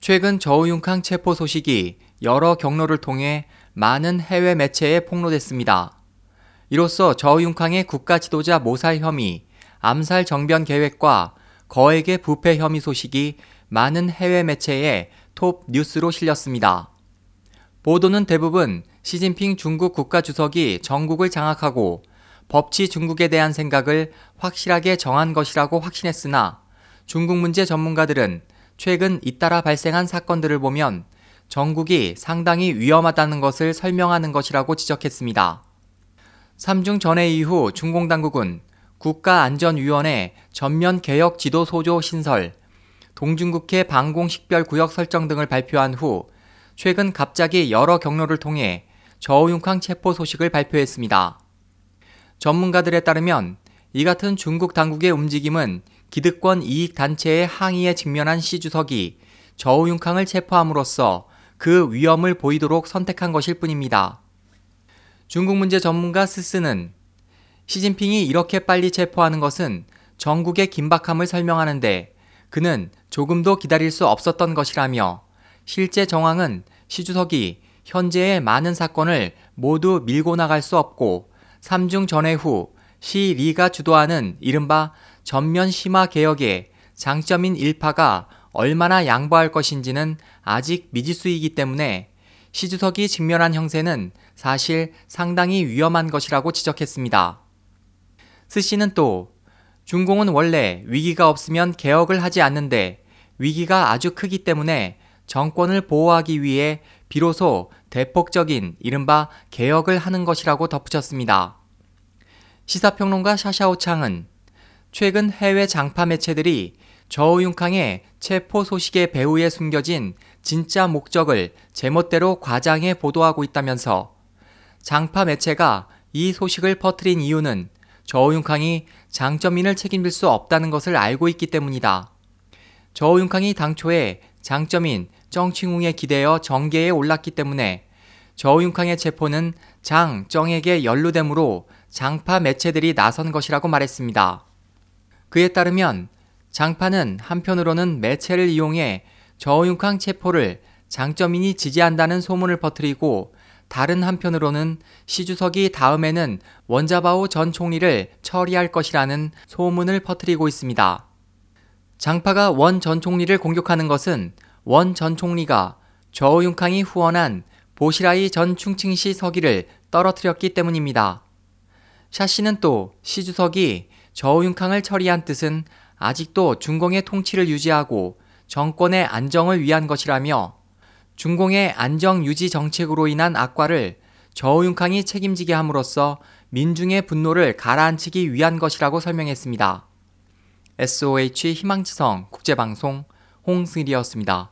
최근 저우융캉 체포 소식이 여러 경로를 통해 많은 해외 매체에 폭로됐습니다. 이로써 저우융캉의 국가 지도자 모살 혐의, 암살 정변 계획과 거액의 부패 혐의 소식이 많은 해외 매체에 톱 뉴스로 실렸습니다. 보도는 대부분 시진핑 중국 국가주석이 정국을 장악하고 법치 중국에 대한 생각을 확실하게 정한 것이라고 확신했으나 중국 문제 전문가들은 최근 잇따라 발생한 사건들을 보면 정국이 상당히 위험하다는 것을 설명하는 것이라고 지적했습니다. 3중 전해 이후 중공 당국은 국가안전위원회 전면 개혁 지도 소조 신설, 동중국해 방공 식별 구역 설정 등을 발표한 후 최근 갑자기 여러 경로를 통해 저우융캉 체포 소식을 발표했습니다. 전문가들에 따르면 이 같은 중국 당국의 움직임은 기득권 이익 단체의 항의에 직면한 시 주석이 저우융캉을 체포함으로써 그 위험을 보이도록 선택한 것일 뿐입니다. 중국 문제 전문가 스스는 시진핑이 이렇게 빨리 체포하는 것은 전국의 긴박함을 설명하는데 그는 조금도 기다릴 수 없었던 것이라며 실제 정황은 시 주석이 현재의 많은 사건을 모두 밀고 나갈 수 없고 3중 전해 후 시 리가 주도하는 이른바 전면 심화 개혁의 장점인 일파가 얼마나 양보할 것인지는 아직 미지수이기 때문에 시 주석이 직면한 형세는 사실 상당히 위험한 것이라고 지적했습니다. 스 씨는 또 중공은 원래 위기가 없으면 개혁을 하지 않는데 위기가 아주 크기 때문에 정권을 보호하기 위해 비로소 대폭적인 이른바 개혁을 하는 것이라고 덧붙였습니다. 시사평론가 샤샤오 창은 최근 해외 장파 매체들이 저우융캉의 체포 소식의 배후에 숨겨진 진짜 목적을 제멋대로 과장해 보도하고 있다면서 장파 매체가 이 소식을 퍼뜨린 이유는 저우융캉이 장점인을 책임질 수 없다는 것을 알고 있기 때문이다. 저우융캉이 당초에 장점인 정칭웅에 기대어 정계에 올랐기 때문에 저우융캉의 체포는 장, 정에게 연루되므로 장파 매체들이 나선 것이라고 말했습니다. 그에 따르면 장파는 한편으로는 매체를 이용해 저우융캉 체포를 장점인이 지지한다는 소문을 퍼뜨리고 다른 한편으로는 시주석이 다음에는 원자바오 전 총리를 처리할 것이라는 소문을 퍼뜨리고 있습니다. 장파가 원 전 총리를 공격하는 것은 원 전 총리가 저우융캉이 후원한 보시라이 전 충칭시 서기를 떨어뜨렸기 때문입니다. 샤 씨는 또 시 주석이 저우융캉을 처리한 뜻은 아직도 중공의 통치를 유지하고 정권의 안정을 위한 것이라며 중공의 안정 유지 정책으로 인한 악과를 저우융캉이 책임지게 함으로써 민중의 분노를 가라앉히기 위한 것이라고 설명했습니다. SOH 희망지성 국제방송 홍승일이었습니다.